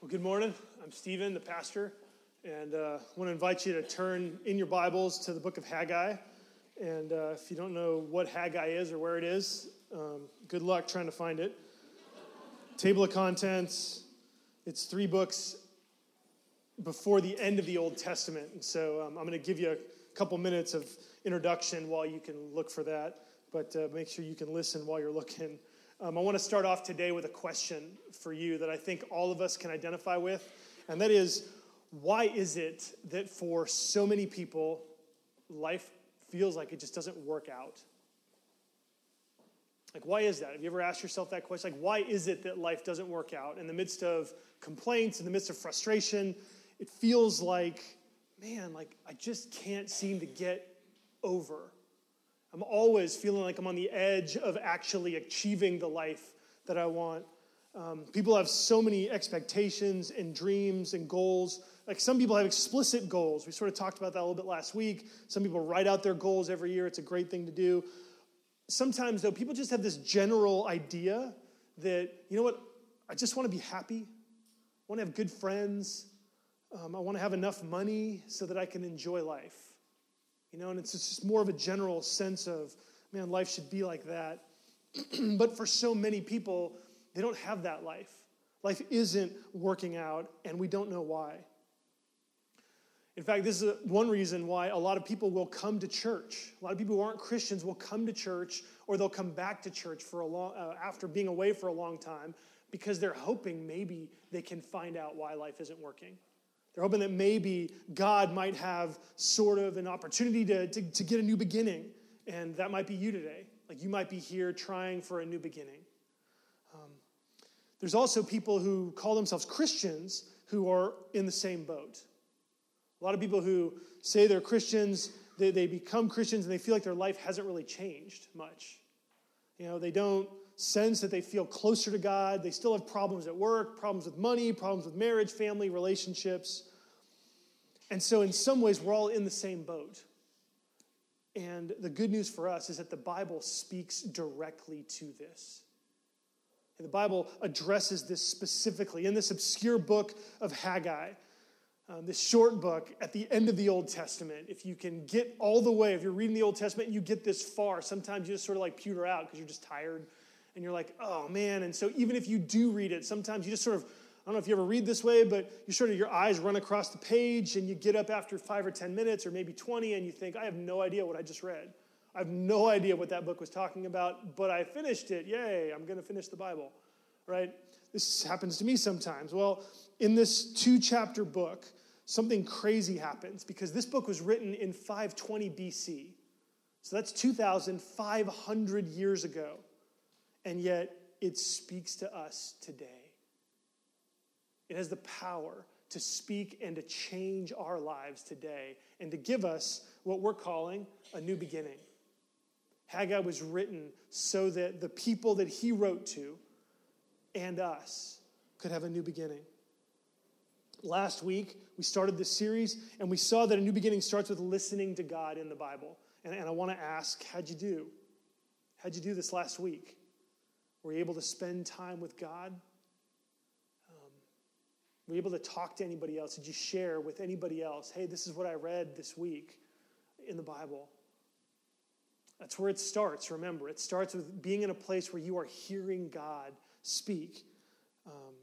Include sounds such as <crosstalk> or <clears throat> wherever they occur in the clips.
Well, good morning. I'm Stephen, the pastor, and uh, I want to invite you to turn in your Bibles to the book of Haggai. And uh, if you don't know what Haggai is or where it is, um, good luck trying to find it. Table of contents. It's three books before the end of the Old Testament, and so um, I'm going to give you a couple minutes of introduction while you can look for that. But uh, make sure you can listen while you're looking. Um, I want to start off today with a question for you that I think all of us can identify with, and that is why is it that for so many people, life feels like it just doesn't work out? Like, why is that? Have you ever asked yourself that question? Like, why is it that life doesn't work out? In the midst of complaints, in the midst of frustration, it feels like, man, like I just can't seem to get over I'm always feeling like I'm on the edge of actually achieving the life that I want. Um, people have so many expectations and dreams and goals. Like some people have explicit goals. We sort of talked about that a little bit last week. Some people write out their goals every year. It's a great thing to do. Sometimes, though, people just have this general idea that, you know what, I just want to be happy. I want to have good friends. Um, I want to have enough money so that I can enjoy life. You know, and it's just more of a general sense of, man, life should be like that. <clears throat> but for so many people, they don't have that life. Life isn't working out, and we don't know why. In fact, this is one reason why a lot of people will come to church. A lot of people who aren't Christians will come to church, or they'll come back to church for a long, uh, after being away for a long time, because they're hoping maybe they can find out why life isn't working. They're hoping that maybe God might have sort of an opportunity to, to, to get a new beginning. And that might be you today. Like you might be here trying for a new beginning. Um, there's also people who call themselves Christians who are in the same boat. A lot of people who say they're Christians, they, they become Christians and they feel like their life hasn't really changed much. You know, they don't sense that they feel closer to God. They still have problems at work, problems with money, problems with marriage, family, relationships. And so, in some ways, we're all in the same boat. And the good news for us is that the Bible speaks directly to this. And the Bible addresses this specifically in this obscure book of Haggai, um, this short book at the end of the Old Testament. If you can get all the way, if you're reading the Old Testament and you get this far, sometimes you just sort of like pewter out because you're just tired and you're like, oh man. And so even if you do read it, sometimes you just sort of, don't know if you ever read this way, but you sort of, your eyes run across the page and you get up after five or 10 minutes or maybe 20 and you think, I have no idea what I just read. I have no idea what that book was talking about, but I finished it. Yay, I'm going to finish the Bible, right? This happens to me sometimes. Well, in this two chapter book, something crazy happens because this book was written in 520 BC. So that's 2,500 years ago and yet it speaks to us today. It has the power to speak and to change our lives today and to give us what we're calling a new beginning. Haggai was written so that the people that he wrote to and us could have a new beginning. Last week, we started this series and we saw that a new beginning starts with listening to God in the Bible. And, and I want to ask, how'd you do? How'd you do this last week? Were you able to spend time with God? Were you able to talk to anybody else? Did you share with anybody else? Hey, this is what I read this week in the Bible. That's where it starts, remember. It starts with being in a place where you are hearing God speak. Um,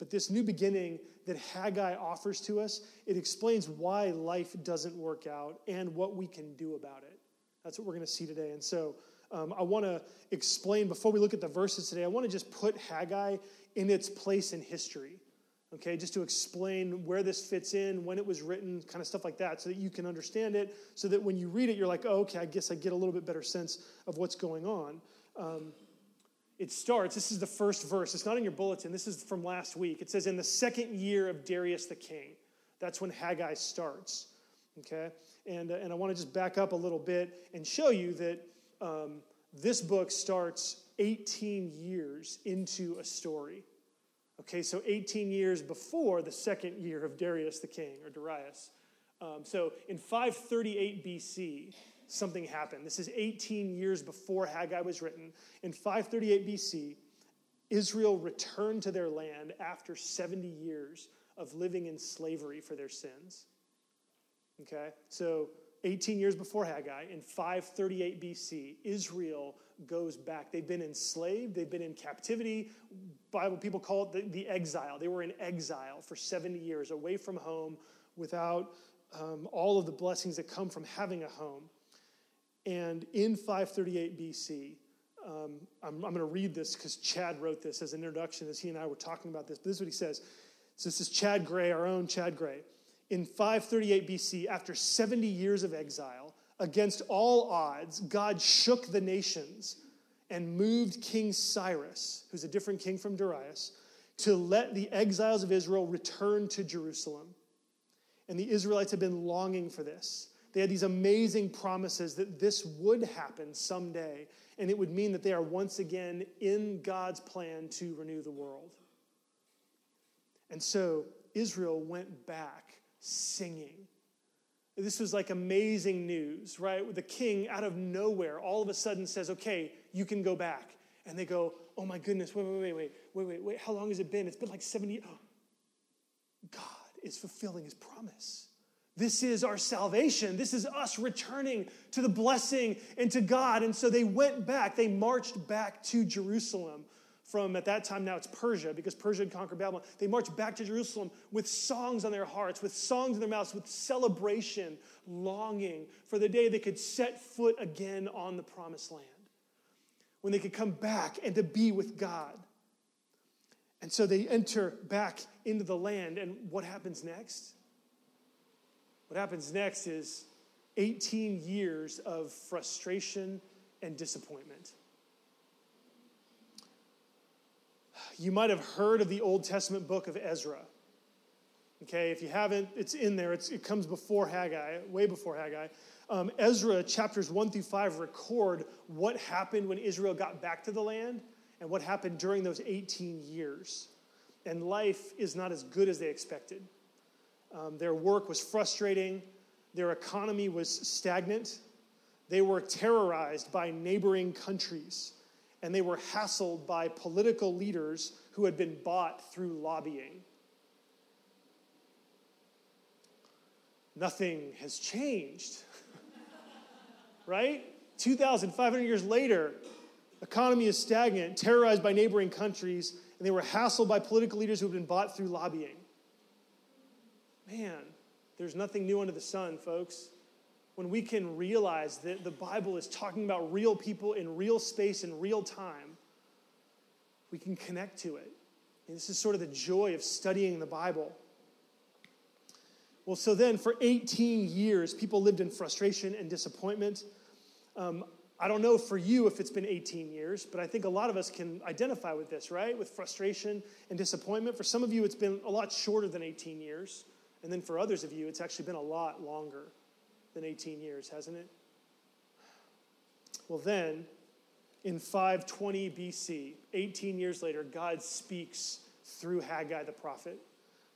but this new beginning that Haggai offers to us, it explains why life doesn't work out and what we can do about it. That's what we're going to see today. And so, um, I want to explain, before we look at the verses today, I want to just put Haggai in its place in history, okay, just to explain where this fits in, when it was written, kind of stuff like that, so that you can understand it, so that when you read it, you're like, oh, okay, I guess I get a little bit better sense of what's going on. Um, it starts, this is the first verse. It's not in your bulletin. This is from last week. It says, In the second year of Darius the king. That's when Haggai starts. Okay? And, uh, and I want to just back up a little bit and show you that um, this book starts 18 years into a story. Okay, so 18 years before the second year of Darius the king, or Darius. Um, so in 538 BC, something happened. This is 18 years before Haggai was written. In 538 BC, Israel returned to their land after 70 years of living in slavery for their sins. Okay? So 18 years before Haggai, in 538 BC, Israel goes back. They've been enslaved, they've been in captivity. Bible people call it the, the exile. They were in exile for 70 years, away from home, without um, all of the blessings that come from having a home. And in 538 BC, um, I'm, I'm going to read this because Chad wrote this as an introduction as he and I were talking about this. But this is what he says. So this is Chad Gray, our own Chad Gray in 538 BC, after 70 years of exile, against all odds, God shook the nations and moved King Cyrus, who's a different king from Darius, to let the exiles of Israel return to Jerusalem. And the Israelites had been longing for this. They had these amazing promises that this would happen someday, and it would mean that they are once again in God's plan to renew the world. And so Israel went back singing. This was like amazing news, right? The king, out of nowhere, all of a sudden says, Okay, you can go back. And they go, Oh my goodness, wait, wait, wait, wait, wait, wait, wait. How long has it been? It's been like 70. Oh. God is fulfilling his promise. This is our salvation. This is us returning to the blessing and to God. And so they went back, they marched back to Jerusalem from at that time now it's Persia because Persia had conquered Babylon. They marched back to Jerusalem with songs on their hearts, with songs in their mouths, with celebration, longing for the day they could set foot again on the promised land, when they could come back and to be with God. And so they enter back into the land, and what happens next? What happens next is 18 years of frustration and disappointment. You might have heard of the Old Testament book of Ezra. Okay, if you haven't, it's in there. It's, it comes before Haggai, way before Haggai. Um, Ezra chapters 1 through 5 record what happened when Israel got back to the land and what happened during those 18 years. And life is not as good as they expected. Um, their work was frustrating, their economy was stagnant, they were terrorized by neighboring countries and they were hassled by political leaders who had been bought through lobbying. Nothing has changed, <laughs> right? 2,500 years later, economy is stagnant, terrorized by neighboring countries, and they were hassled by political leaders who had been bought through lobbying. Man, there's nothing new under the sun, folks when we can realize that the Bible is talking about real people in real space in real time, we can connect to it. And this is sort of the joy of studying the Bible. Well, so then for 18 years, people lived in frustration and disappointment. Um, I don't know for you if it's been 18 years, but I think a lot of us can identify with this, right? With frustration and disappointment. For some of you, it's been a lot shorter than 18 years. And then for others of you, it's actually been a lot longer than 18 years, hasn't it? Well, then, in 520 BC, 18 years later, God speaks through Haggai the prophet.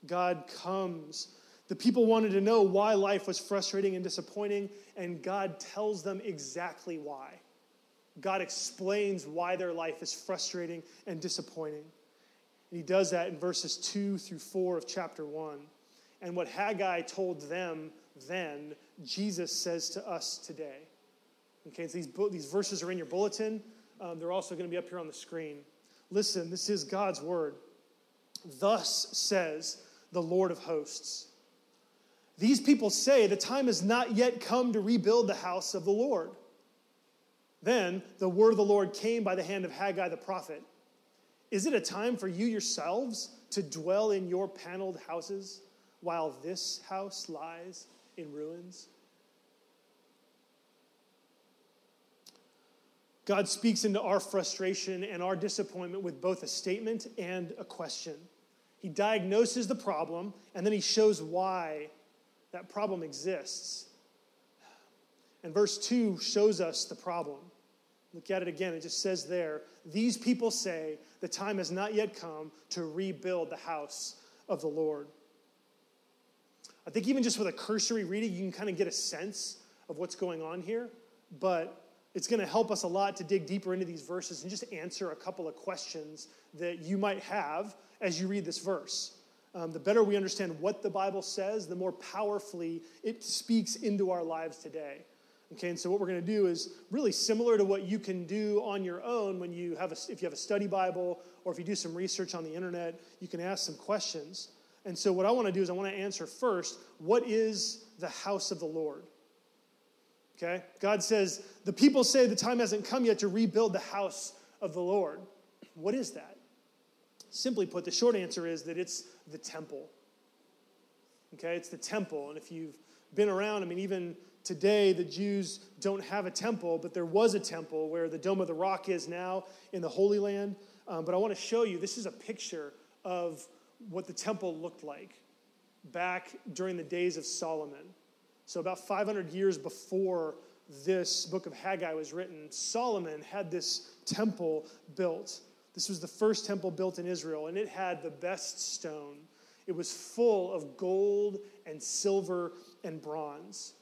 God comes. The people wanted to know why life was frustrating and disappointing, and God tells them exactly why. God explains why their life is frustrating and disappointing. And he does that in verses 2 through 4 of chapter 1. And what Haggai told them then, Jesus says to us today. Okay, so these, these verses are in your bulletin. Um, they're also going to be up here on the screen. Listen, this is God's word. Thus says the Lord of hosts. These people say the time has not yet come to rebuild the house of the Lord. Then the word of the Lord came by the hand of Haggai the prophet. Is it a time for you yourselves to dwell in your paneled houses while this house lies in ruins? God speaks into our frustration and our disappointment with both a statement and a question. He diagnoses the problem and then he shows why that problem exists. And verse 2 shows us the problem. Look at it again. It just says there, These people say the time has not yet come to rebuild the house of the Lord. I think even just with a cursory reading, you can kind of get a sense of what's going on here. But it's going to help us a lot to dig deeper into these verses and just answer a couple of questions that you might have as you read this verse. Um, the better we understand what the Bible says, the more powerfully it speaks into our lives today. Okay, and so what we're going to do is really similar to what you can do on your own when you have a, if you have a study Bible or if you do some research on the internet, you can ask some questions. And so what I want to do is I want to answer first, what is the house of the Lord? Okay? God says, the people say the time hasn't come yet to rebuild the house of the Lord. What is that? Simply put, the short answer is that it's the temple. Okay, it's the temple. And if you've been around, I mean, even today, the Jews don't have a temple, but there was a temple where the Dome of the Rock is now in the Holy Land. Um, but I want to show you this is a picture of what the temple looked like back during the days of Solomon. So, about 500 years before this book of Haggai was written, Solomon had this temple built. This was the first temple built in Israel, and it had the best stone. It was full of gold and silver and bronze.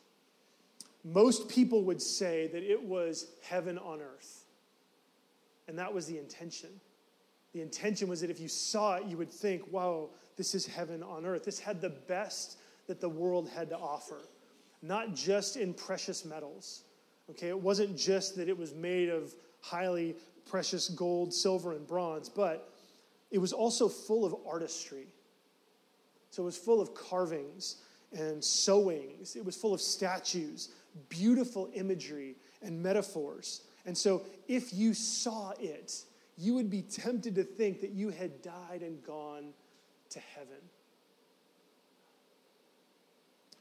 Most people would say that it was heaven on earth. And that was the intention. The intention was that if you saw it, you would think, wow, this is heaven on earth. This had the best that the world had to offer, not just in precious metals. Okay, it wasn't just that it was made of highly precious gold, silver, and bronze, but it was also full of artistry. So it was full of carvings and sewings, it was full of statues, beautiful imagery, and metaphors. And so if you saw it, you would be tempted to think that you had died and gone to heaven.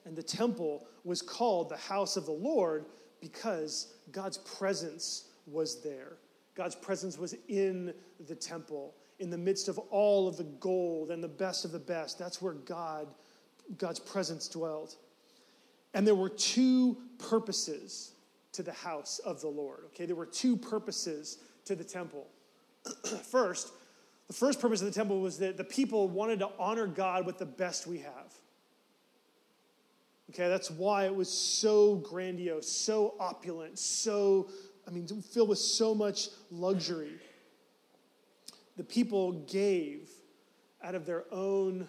And the temple was called the house of the Lord because God's presence was there. God's presence was in the temple, in the midst of all of the gold and the best of the best. That's where God, God's presence dwelled. And there were two purposes to the house of the Lord. Okay, there were two purposes to the temple. <clears throat> first, the first purpose of the temple was that the people wanted to honor God with the best we have. Okay, that's why it was so grandiose, so opulent, so, I mean, filled with so much luxury. The people gave out of their own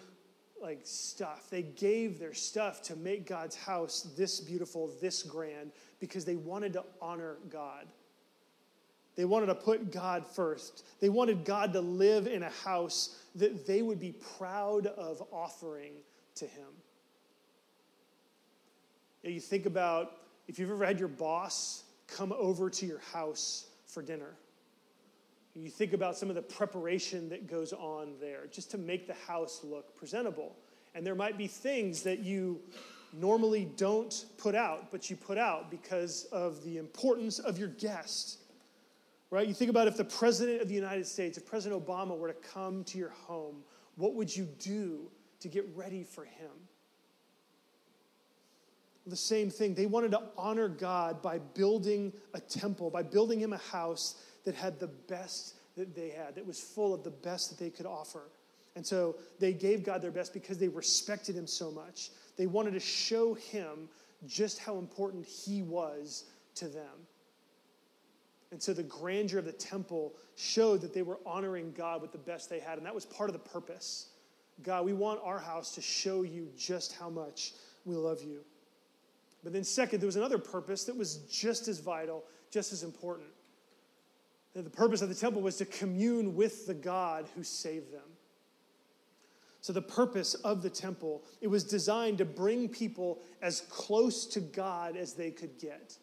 like stuff. They gave their stuff to make God's house this beautiful, this grand, because they wanted to honor God. They wanted to put God first. They wanted God to live in a house that they would be proud of offering to Him. You think about if you've ever had your boss come over to your house for dinner. You think about some of the preparation that goes on there just to make the house look presentable. And there might be things that you normally don't put out, but you put out because of the importance of your guest right? You think about if the President of the United States, if President Obama were to come to your home, what would you do to get ready for him? The same thing. They wanted to honor God by building a temple, by building him a house that had the best that they had, that was full of the best that they could offer. And so they gave God their best because they respected him so much. They wanted to show him just how important he was to them. And so the grandeur of the temple showed that they were honoring God with the best they had. And that was part of the purpose. God, we want our house to show you just how much we love you. But then, second, there was another purpose that was just as vital, just as important. The purpose of the temple was to commune with the God who saved them. So the purpose of the temple, it was designed to bring people as close to God as they could get.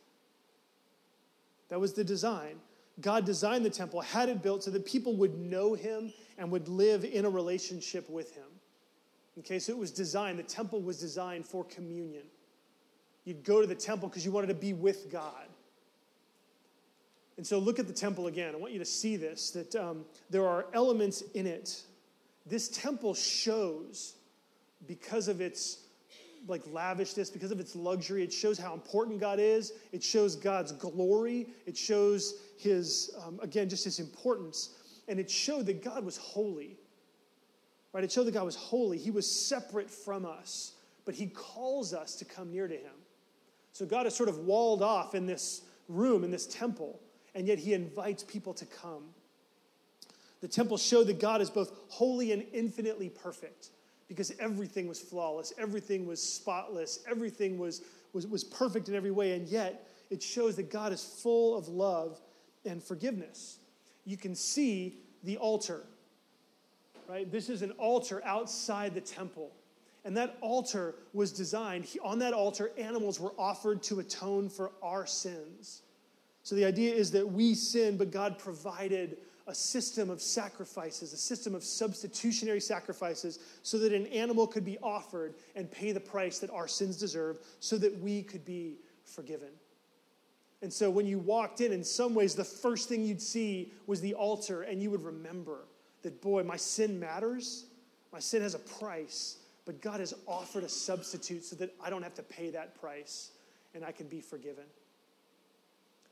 That was the design. God designed the temple, had it built so that people would know him and would live in a relationship with him. Okay, so it was designed, the temple was designed for communion. You'd go to the temple because you wanted to be with God. And so look at the temple again. I want you to see this that um, there are elements in it. This temple shows, because of its like lavishness, because of its luxury. It shows how important God is. It shows God's glory. It shows his, um, again, just his importance. And it showed that God was holy. Right? It showed that God was holy. He was separate from us, but he calls us to come near to him. So God is sort of walled off in this room, in this temple, and yet he invites people to come. The temple showed that God is both holy and infinitely perfect because everything was flawless, everything was spotless, everything was, was, was perfect in every way, and yet it shows that God is full of love and forgiveness. You can see the altar, right? This is an altar outside the temple. And that altar was designed, on that altar, animals were offered to atone for our sins. So the idea is that we sin, but God provided a system of sacrifices, a system of substitutionary sacrifices, so that an animal could be offered and pay the price that our sins deserve, so that we could be forgiven. And so when you walked in, in some ways, the first thing you'd see was the altar, and you would remember that, boy, my sin matters. My sin has a price, but God has offered a substitute so that I don't have to pay that price and I can be forgiven.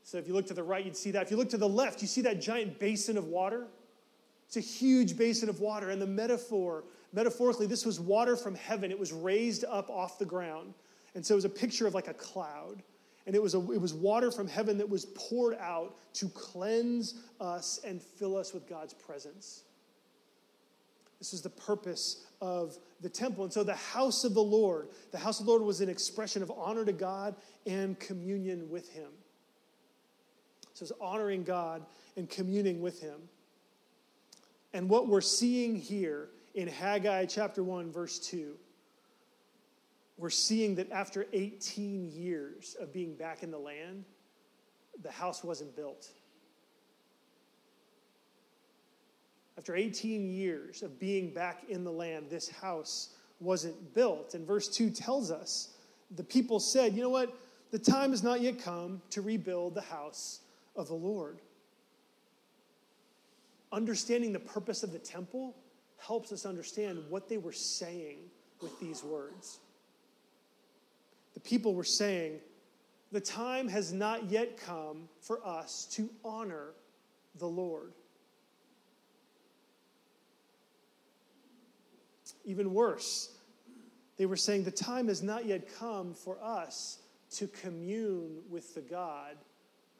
So if you look to the right, you'd see that. If you look to the left, you see that giant basin of water. It's a huge basin of water. And the metaphor, metaphorically, this was water from heaven. It was raised up off the ground. And so it was a picture of like a cloud. And it was, a, it was water from heaven that was poured out to cleanse us and fill us with God's presence. This is the purpose of the temple. And so the house of the Lord, the house of the Lord was an expression of honor to God and communion with Him. It's honoring God and communing with Him. And what we're seeing here in Haggai chapter 1, verse 2, we're seeing that after 18 years of being back in the land, the house wasn't built. After 18 years of being back in the land, this house wasn't built. And verse 2 tells us the people said, You know what? The time has not yet come to rebuild the house of the Lord. Understanding the purpose of the temple helps us understand what they were saying with these words. The people were saying, The time has not yet come for us to honor the Lord. Even worse, they were saying the time has not yet come for us to commune with the God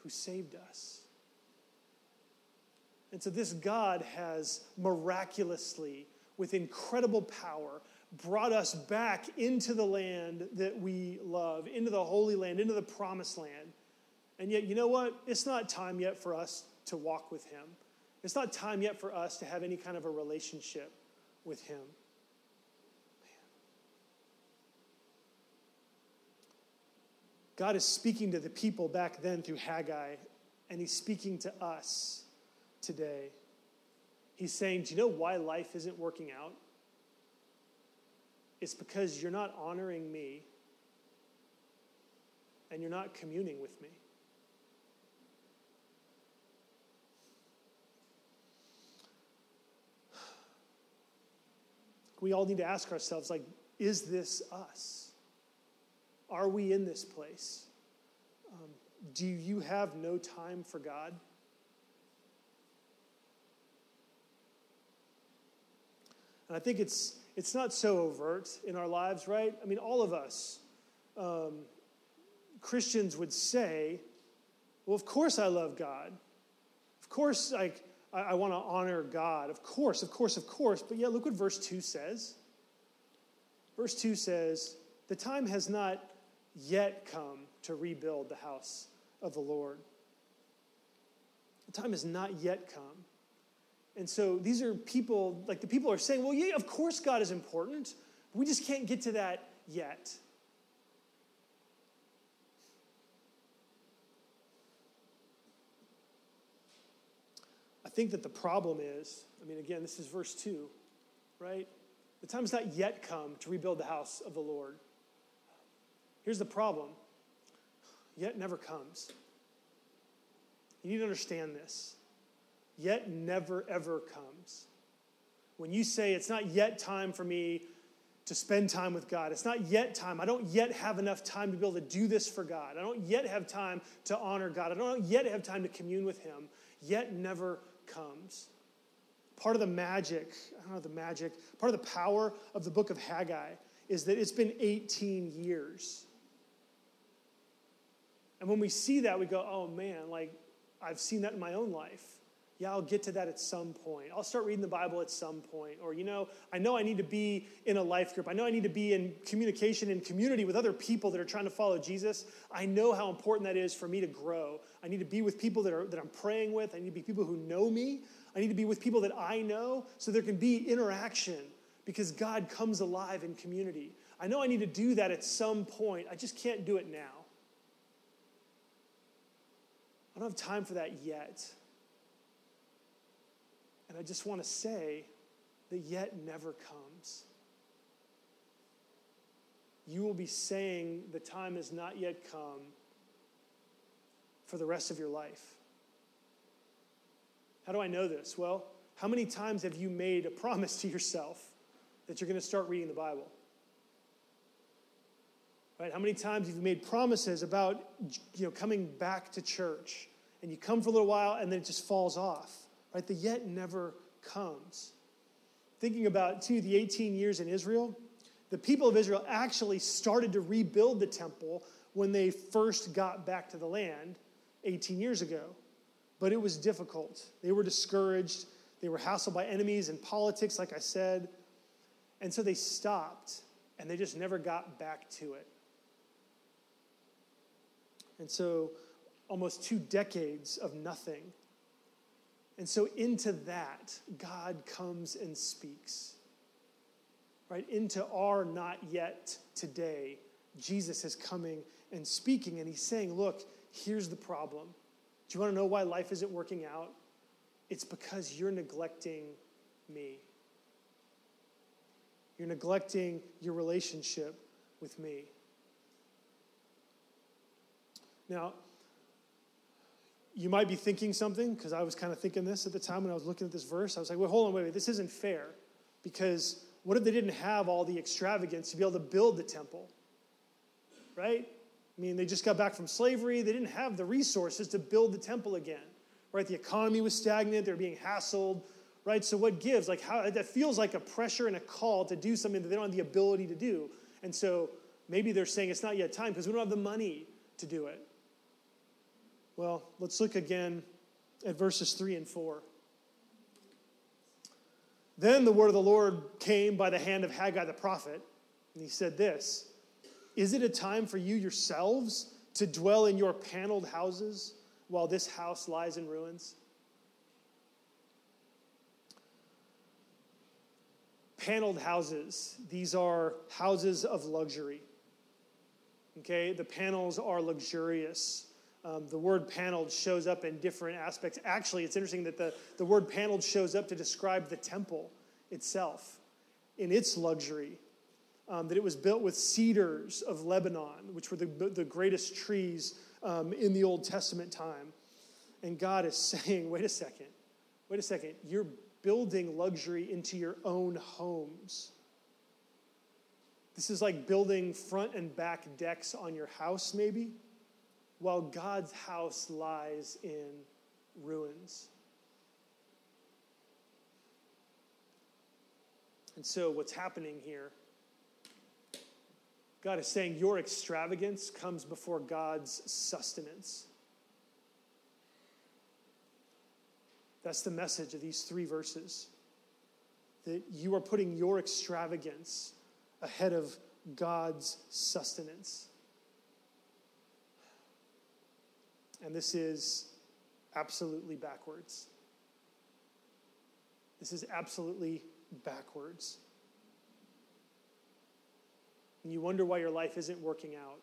who saved us. And so, this God has miraculously, with incredible power, brought us back into the land that we love, into the Holy Land, into the promised land. And yet, you know what? It's not time yet for us to walk with Him. It's not time yet for us to have any kind of a relationship with Him. God is speaking to the people back then through Haggai, and He's speaking to us today. He's saying, Do you know why life isn't working out? It's because you're not honoring me and you're not communing with me. We all need to ask ourselves, like, is this us? Are we in this place? Um, do you have no time for God? And I think it's, it's not so overt in our lives, right? I mean, all of us, um, Christians would say, well, of course I love God. Of course I, I want to honor God. Of course, of course, of course. But yeah, look what verse 2 says. Verse 2 says, The time has not yet come to rebuild the house of the Lord. The time has not yet come. And so these are people, like the people are saying, well, yeah, of course God is important. We just can't get to that yet. I think that the problem is, I mean, again, this is verse 2, right? The time has not yet come to rebuild the house of the Lord. Here's the problem yet never comes. You need to understand this. Yet never, ever comes. When you say it's not yet time for me to spend time with God, it's not yet time. I don't yet have enough time to be able to do this for God. I don't yet have time to honor God. I don't yet have time to commune with Him. Yet never comes. Part of the magic, I don't know the magic, part of the power of the book of Haggai is that it's been 18 years And when we see that, we go, oh man, like I've seen that in my own life. Yeah, I'll get to that at some point. I'll start reading the Bible at some point. Or, you know, I know I need to be in a life group. I know I need to be in communication and community with other people that are trying to follow Jesus. I know how important that is for me to grow. I need to be with people that, are, that I'm praying with. I need to be people who know me. I need to be with people that I know so there can be interaction because God comes alive in community. I know I need to do that at some point. I just can't do it now. I don't have time for that yet. And I just want to say that yet never comes. You will be saying the time has not yet come for the rest of your life. How do I know this? Well, how many times have you made a promise to yourself that you're going to start reading the Bible? Right? How many times have you made promises about you know, coming back to church and you come for a little while and then it just falls off? Right? The yet never comes. Thinking about, too, the 18 years in Israel, the people of Israel actually started to rebuild the temple when they first got back to the land 18 years ago. But it was difficult. They were discouraged. They were hassled by enemies and politics, like I said. And so they stopped and they just never got back to it. And so, almost two decades of nothing and so, into that, God comes and speaks. Right? Into our not yet today, Jesus is coming and speaking, and he's saying, Look, here's the problem. Do you want to know why life isn't working out? It's because you're neglecting me. You're neglecting your relationship with me. Now, you might be thinking something, because I was kind of thinking this at the time when I was looking at this verse. I was like, wait, hold on, wait, wait, this isn't fair. Because what if they didn't have all the extravagance to be able to build the temple? Right? I mean, they just got back from slavery. They didn't have the resources to build the temple again. Right? The economy was stagnant. They were being hassled. Right? So what gives? Like how that feels like a pressure and a call to do something that they don't have the ability to do. And so maybe they're saying it's not yet time because we don't have the money to do it. Well, let's look again at verses 3 and 4. Then the word of the Lord came by the hand of Haggai the prophet, and he said this Is it a time for you yourselves to dwell in your paneled houses while this house lies in ruins? Paneled houses, these are houses of luxury. Okay, the panels are luxurious. Um, the word paneled shows up in different aspects. Actually, it's interesting that the, the word paneled shows up to describe the temple itself in its luxury. Um, that it was built with cedars of Lebanon, which were the, the greatest trees um, in the Old Testament time. And God is <laughs> saying, wait a second, wait a second, you're building luxury into your own homes. This is like building front and back decks on your house, maybe while God's house lies in ruins. And so, what's happening here? God is saying your extravagance comes before God's sustenance. That's the message of these three verses. That you are putting your extravagance ahead of God's sustenance. And this is absolutely backwards. This is absolutely backwards. And you wonder why your life isn't working out.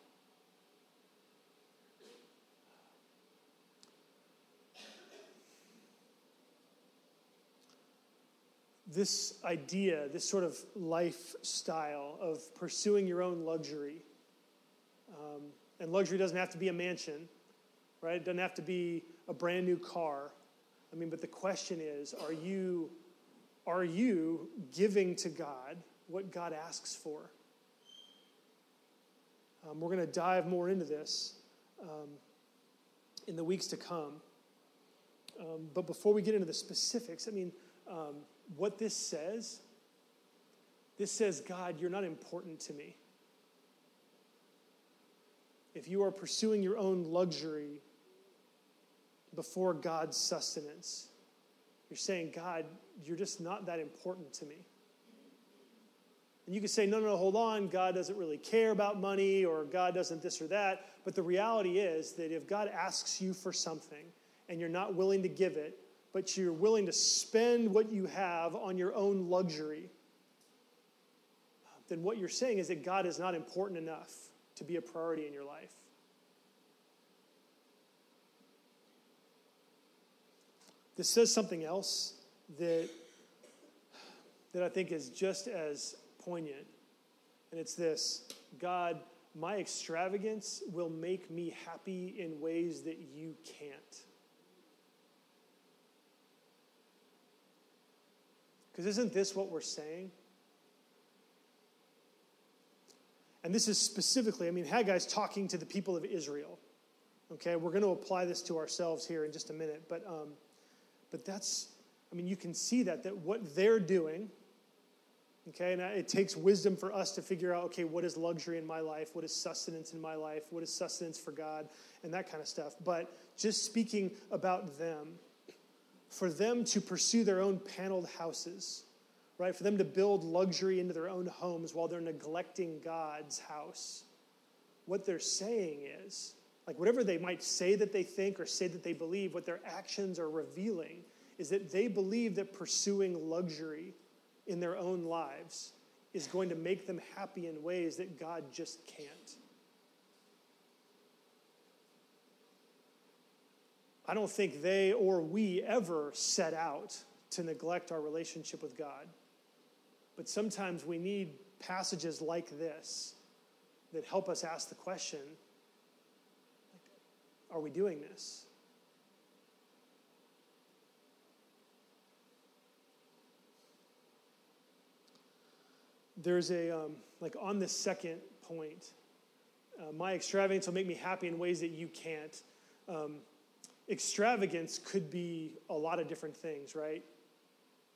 This idea, this sort of lifestyle of pursuing your own luxury, um, and luxury doesn't have to be a mansion right? It doesn't have to be a brand new car. I mean, but the question is, are you are you giving to God what God asks for? Um, we're going to dive more into this um, in the weeks to come. Um, but before we get into the specifics, I mean, um, what this says, this says, God, you're not important to me. if you are pursuing your own luxury before God's sustenance, you're saying, God, you're just not that important to me. And you can say, no, no, no, hold on. God doesn't really care about money or God doesn't this or that. But the reality is that if God asks you for something and you're not willing to give it, but you're willing to spend what you have on your own luxury, then what you're saying is that God is not important enough to be a priority in your life. This says something else that, that I think is just as poignant. And it's this God, my extravagance will make me happy in ways that you can't. Because isn't this what we're saying? And this is specifically, I mean, Haggai's talking to the people of Israel. Okay, we're going to apply this to ourselves here in just a minute, but um, but that's, I mean, you can see that, that what they're doing, okay, and it takes wisdom for us to figure out, okay, what is luxury in my life? What is sustenance in my life? What is sustenance for God? And that kind of stuff. But just speaking about them, for them to pursue their own paneled houses, right? For them to build luxury into their own homes while they're neglecting God's house. What they're saying is, like whatever they might say that they think or say that they believe, what their actions are revealing is that they believe that pursuing luxury in their own lives is going to make them happy in ways that God just can't. I don't think they or we ever set out to neglect our relationship with God. But sometimes we need passages like this that help us ask the question are we doing this? There's a, um, like on the second point, uh, my extravagance will make me happy in ways that you can't. Um, extravagance could be a lot of different things, right?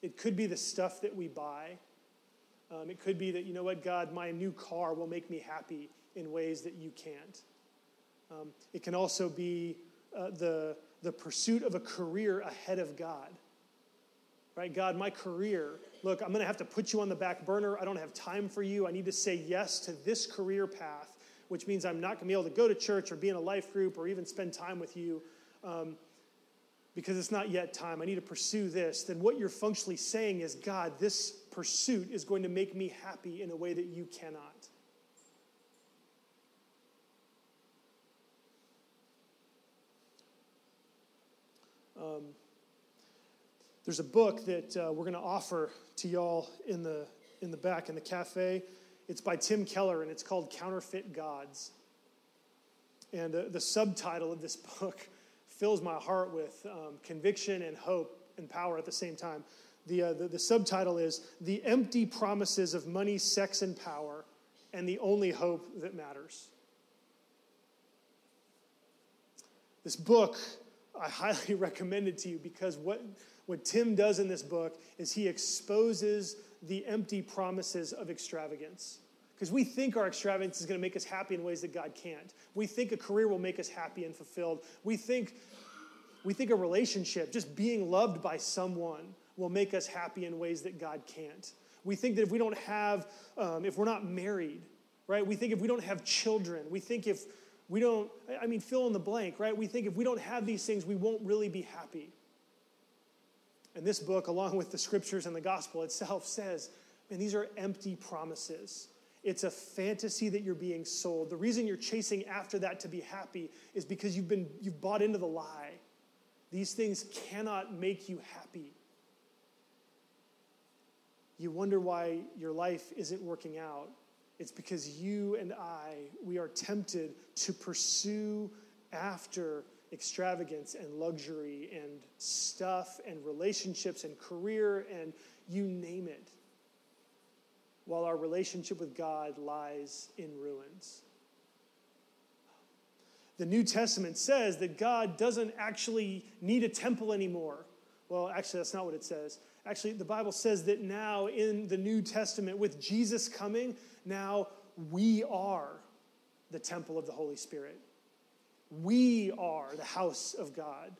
It could be the stuff that we buy. Um, it could be that, you know what, God, my new car will make me happy in ways that you can't. Um, it can also be uh, the, the pursuit of a career ahead of God. Right? God, my career, look, I'm going to have to put you on the back burner. I don't have time for you. I need to say yes to this career path, which means I'm not going to be able to go to church or be in a life group or even spend time with you um, because it's not yet time. I need to pursue this. Then what you're functionally saying is, God, this pursuit is going to make me happy in a way that you cannot. Um, there's a book that uh, we're going to offer to y'all in the, in the back in the cafe. It's by Tim Keller and it's called Counterfeit Gods. And uh, the subtitle of this <laughs> book fills my heart with um, conviction and hope and power at the same time. The, uh, the, the subtitle is The Empty Promises of Money, Sex, and Power, and the Only Hope That Matters. This book I highly <laughs> recommend it to you because what, what Tim does in this book is he exposes the empty promises of extravagance. Because we think our extravagance is going to make us happy in ways that God can't. We think a career will make us happy and fulfilled. We think, we think a relationship, just being loved by someone, will make us happy in ways that God can't. We think that if we don't have, um, if we're not married, right? We think if we don't have children, we think if we don't, I mean, fill in the blank, right? We think if we don't have these things, we won't really be happy. And this book, along with the scriptures and the gospel itself, says, man, these are empty promises. It's a fantasy that you're being sold. The reason you're chasing after that to be happy is because you've been you've bought into the lie. These things cannot make you happy. You wonder why your life isn't working out it's because you and I, we are tempted to pursue after extravagance and luxury and stuff and relationships and career and you name it, while our relationship with God lies in ruins. The New Testament says that God doesn't actually need a temple anymore. Well, actually, that's not what it says. Actually, the Bible says that now in the New Testament, with Jesus coming, now we are the temple of the Holy Spirit. We are the house of God.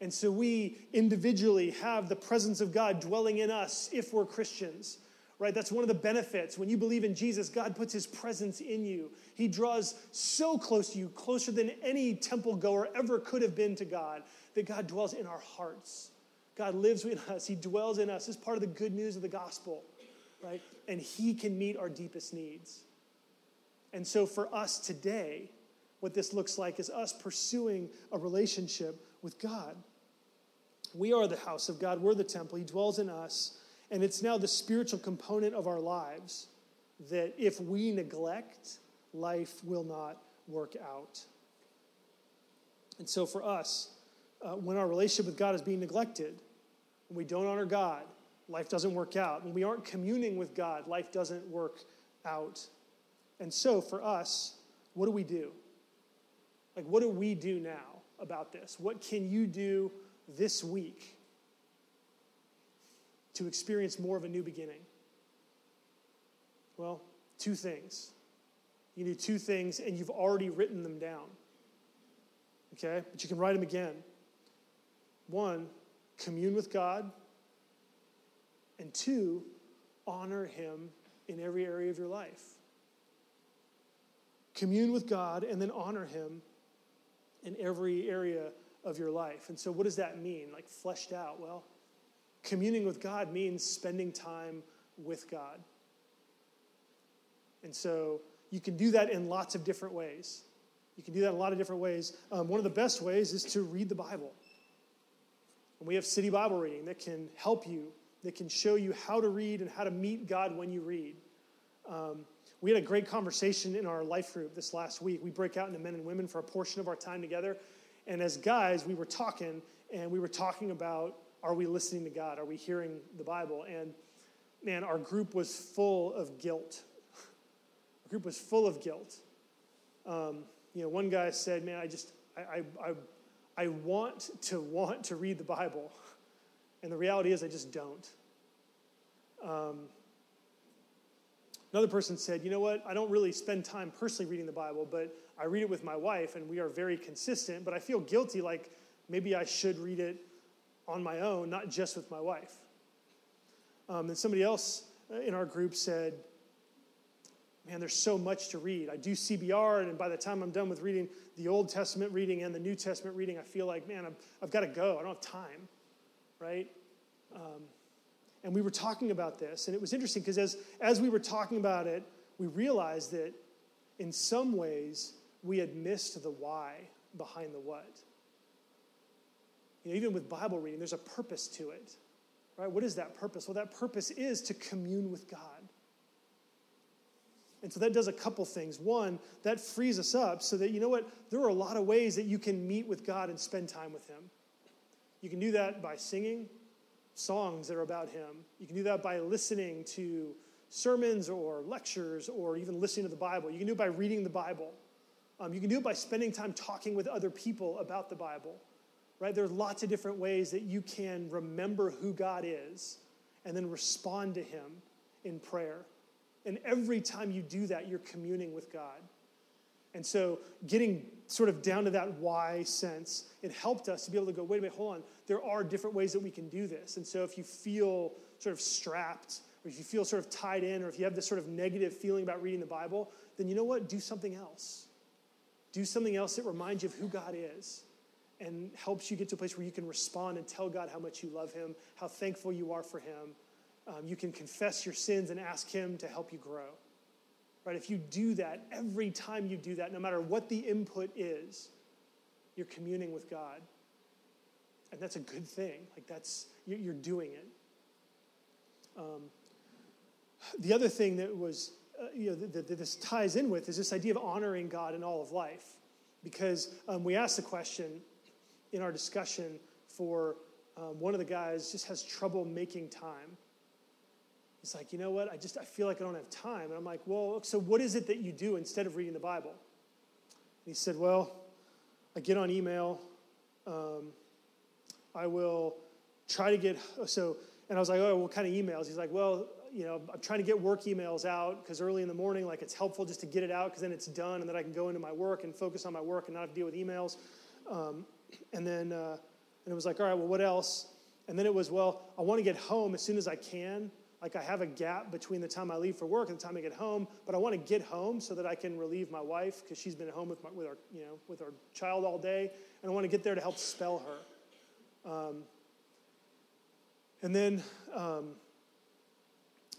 And so we individually have the presence of God dwelling in us if we're Christians, right? That's one of the benefits. When you believe in Jesus, God puts his presence in you. He draws so close to you, closer than any temple goer ever could have been to God, that God dwells in our hearts. God lives in us, he dwells in us. This is part of the good news of the gospel, right? And he can meet our deepest needs. And so for us today, what this looks like is us pursuing a relationship with God. We are the house of God, we're the temple, He dwells in us, and it's now the spiritual component of our lives that if we neglect, life will not work out. And so for us, uh, when our relationship with God is being neglected, when we don't honor God, life doesn't work out. When we aren't communing with God, life doesn't work out. And so for us, what do we do? Like, what do we do now about this? What can you do this week to experience more of a new beginning? Well, two things. You do two things, and you've already written them down. Okay? But you can write them again. One, commune with God. And two, honor Him in every area of your life. Commune with God and then honor Him in every area of your life. And so, what does that mean? Like, fleshed out? Well, communing with God means spending time with God. And so, you can do that in lots of different ways. You can do that in a lot of different ways. Um, one of the best ways is to read the Bible. And we have City Bible Reading that can help you, that can show you how to read and how to meet God when you read. Um, we had a great conversation in our life group this last week. We break out into men and women for a portion of our time together. And as guys, we were talking, and we were talking about are we listening to God? Are we hearing the Bible? And man, our group was full of guilt. <laughs> Our group was full of guilt. Um, you know, one guy said, "Man, I just, I, I, I, I want to want to read the Bible, <laughs> and the reality is, I just don't." Um, Another person said, You know what? I don't really spend time personally reading the Bible, but I read it with my wife and we are very consistent, but I feel guilty like maybe I should read it on my own, not just with my wife. Um, and somebody else uh, in our group said, Man, there's so much to read. I do CBR, and by the time I'm done with reading the Old Testament reading and the New Testament reading, I feel like, man, I've, I've got to go. I don't have time, right? Um, and we were talking about this, and it was interesting because as, as we were talking about it, we realized that in some ways we had missed the why behind the what. You know, even with Bible reading, there's a purpose to it. Right? What is that purpose? Well, that purpose is to commune with God. And so that does a couple things. One, that frees us up so that, you know what, there are a lot of ways that you can meet with God and spend time with Him. You can do that by singing, songs that are about him. You can do that by listening to sermons or lectures or even listening to the Bible. You can do it by reading the Bible. Um, you can do it by spending time talking with other people about the Bible. Right? There's lots of different ways that you can remember who God is and then respond to him in prayer. And every time you do that, you're communing with God. And so, getting sort of down to that why sense, it helped us to be able to go, wait a minute, hold on. There are different ways that we can do this. And so, if you feel sort of strapped, or if you feel sort of tied in, or if you have this sort of negative feeling about reading the Bible, then you know what? Do something else. Do something else that reminds you of who God is and helps you get to a place where you can respond and tell God how much you love Him, how thankful you are for Him. Um, you can confess your sins and ask Him to help you grow. Right? If you do that, every time you do that, no matter what the input is, you're communing with God. And that's a good thing. Like that's, you're doing it. Um, the other thing that was, uh, you know, that, that, this ties in with is this idea of honoring God in all of life. Because um, we asked the question in our discussion for um, one of the guys just has trouble making time He's like, you know what? I just I feel like I don't have time. And I'm like, well, so what is it that you do instead of reading the Bible? And he said, well, I get on email. Um, I will try to get so. And I was like, oh, what kind of emails? He's like, well, you know, I'm trying to get work emails out because early in the morning, like it's helpful just to get it out because then it's done and then I can go into my work and focus on my work and not have to deal with emails. Um, and then uh, and it was like, all right, well, what else? And then it was, well, I want to get home as soon as I can. Like I have a gap between the time I leave for work and the time I get home, but I want to get home so that I can relieve my wife because she's been at home with, my, with our, you know, with our child all day, and I want to get there to help spell her. Um, and then, um,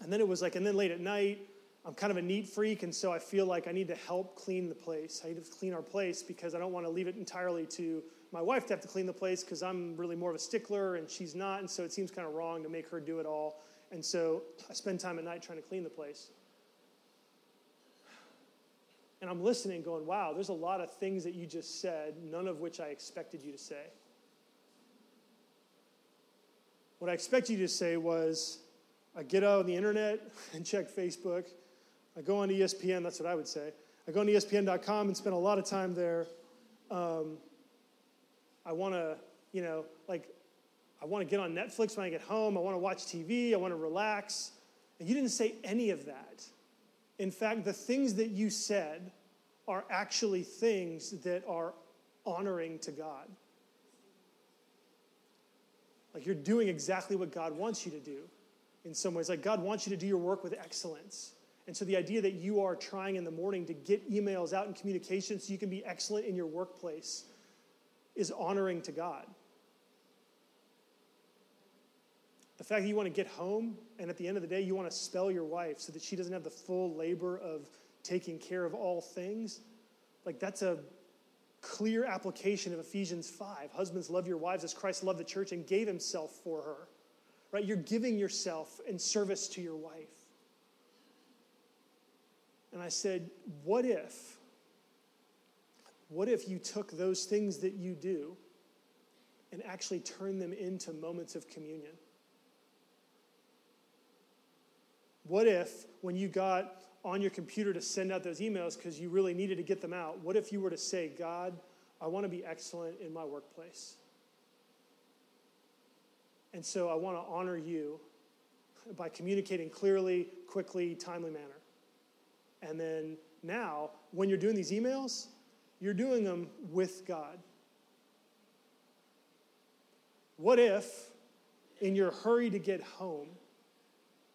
and then it was like, and then late at night, I'm kind of a neat freak, and so I feel like I need to help clean the place. I need to clean our place because I don't want to leave it entirely to my wife to have to clean the place because I'm really more of a stickler and she's not, and so it seems kind of wrong to make her do it all. And so I spend time at night trying to clean the place. And I'm listening, going, wow, there's a lot of things that you just said, none of which I expected you to say. What I expected you to say was, I get out on the internet <laughs> and check Facebook. I go on ESPN, that's what I would say. I go on ESPN.com and spend a lot of time there. Um, I want to, you know, like, I want to get on Netflix when I get home. I want to watch TV. I want to relax. And you didn't say any of that. In fact, the things that you said are actually things that are honoring to God. Like you're doing exactly what God wants you to do in some ways. Like God wants you to do your work with excellence. And so the idea that you are trying in the morning to get emails out in communication so you can be excellent in your workplace is honoring to God. The fact that you want to get home and at the end of the day you want to spell your wife so that she doesn't have the full labor of taking care of all things, like that's a clear application of Ephesians 5. Husbands, love your wives as Christ loved the church and gave himself for her. Right? You're giving yourself in service to your wife. And I said, what if what if you took those things that you do and actually turned them into moments of communion? What if, when you got on your computer to send out those emails because you really needed to get them out, what if you were to say, God, I want to be excellent in my workplace? And so I want to honor you by communicating clearly, quickly, timely manner. And then now, when you're doing these emails, you're doing them with God. What if, in your hurry to get home,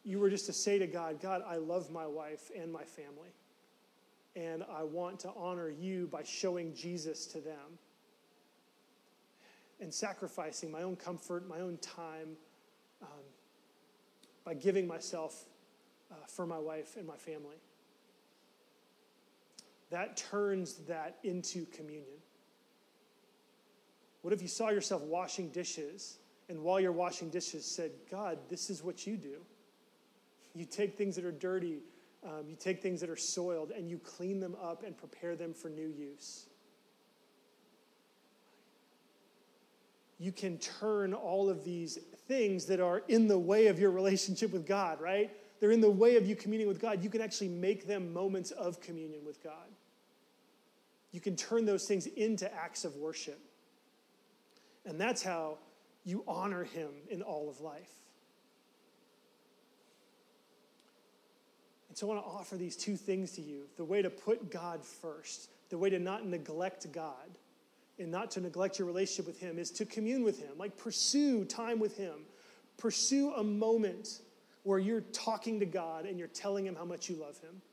you were just to say to God, God, I love my wife and my family, and I want to honor you by showing Jesus to them and sacrificing my own comfort, my own time, um, by giving myself uh, for my wife and my family that turns that into communion. What if you saw yourself washing dishes and while you're washing dishes said, God, this is what you do? You take things that are dirty, um, you take things that are soiled, and you clean them up and prepare them for new use. You can turn all of these things that are in the way of your relationship with God, right? They're in the way of you communing with God. You can actually make them moments of communion with God. You can turn those things into acts of worship. And that's how you honor him in all of life. And so I want to offer these two things to you the way to put God first, the way to not neglect God and not to neglect your relationship with him is to commune with him, like pursue time with him. Pursue a moment where you're talking to God and you're telling him how much you love him,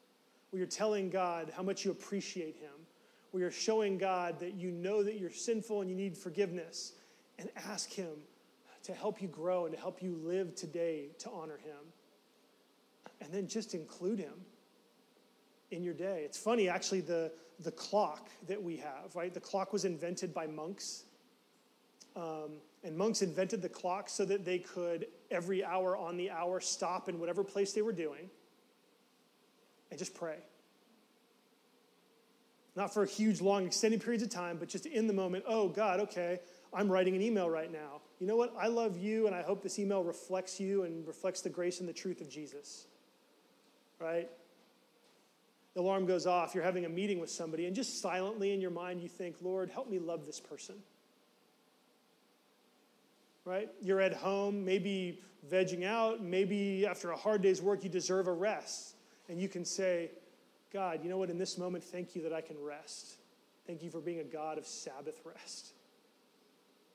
where you're telling God how much you appreciate him, where you're showing God that you know that you're sinful and you need forgiveness, and ask Him to help you grow and to help you live today to honor Him. And then just include Him in your day. It's funny, actually, the, the clock that we have, right? The clock was invented by monks. Um, and monks invented the clock so that they could, every hour on the hour, stop in whatever place they were doing and just pray. Not for a huge, long, extended periods of time, but just in the moment, oh, God, okay, I'm writing an email right now. You know what? I love you, and I hope this email reflects you and reflects the grace and the truth of Jesus. Right? The alarm goes off, you're having a meeting with somebody, and just silently in your mind, you think, Lord, help me love this person. right? You're at home, maybe vegging out, maybe after a hard day's work, you deserve a rest. And you can say, God, you know what, in this moment, thank you that I can rest. Thank you for being a God of Sabbath rest.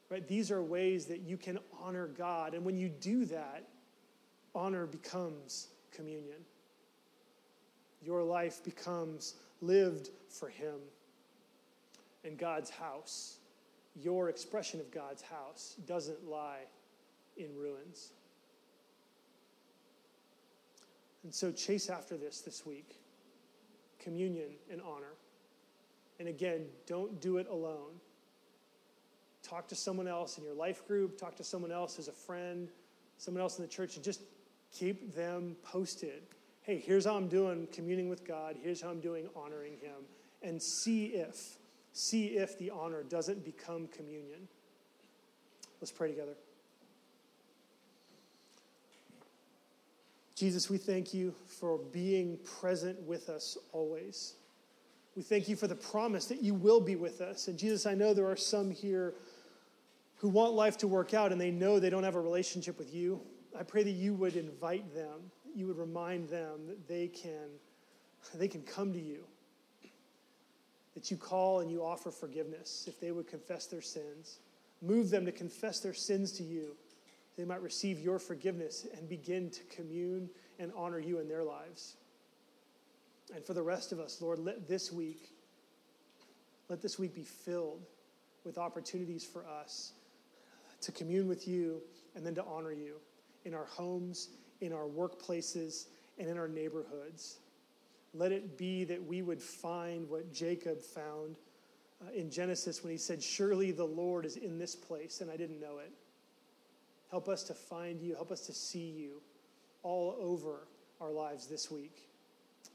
Right? These are ways that you can honor God. And when you do that, honor becomes communion. Your life becomes lived for Him and God's house. Your expression of God's house doesn't lie in ruins. And so chase after this this week communion and honor. And again, don't do it alone. Talk to someone else in your life group, talk to someone else as a friend, someone else in the church, and just keep them posted. Hey, here's how I'm doing communing with God, here's how I'm doing honoring Him. And see if, see if the honor doesn't become communion. Let's pray together. Jesus, we thank you for being present with us always. We thank you for the promise that you will be with us. And Jesus, I know there are some here who want life to work out and they know they don't have a relationship with you. I pray that you would invite them, you would remind them that they can, they can come to you, that you call and you offer forgiveness if they would confess their sins. Move them to confess their sins to you they might receive your forgiveness and begin to commune and honor you in their lives. And for the rest of us, Lord, let this week, let this week be filled with opportunities for us to commune with you and then to honor you in our homes, in our workplaces, and in our neighborhoods. Let it be that we would find what Jacob found uh, in Genesis when he said, Surely the Lord is in this place, and I didn't know it. Help us to find you. Help us to see you all over our lives this week.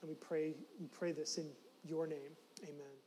And we pray, we pray this in your name. Amen.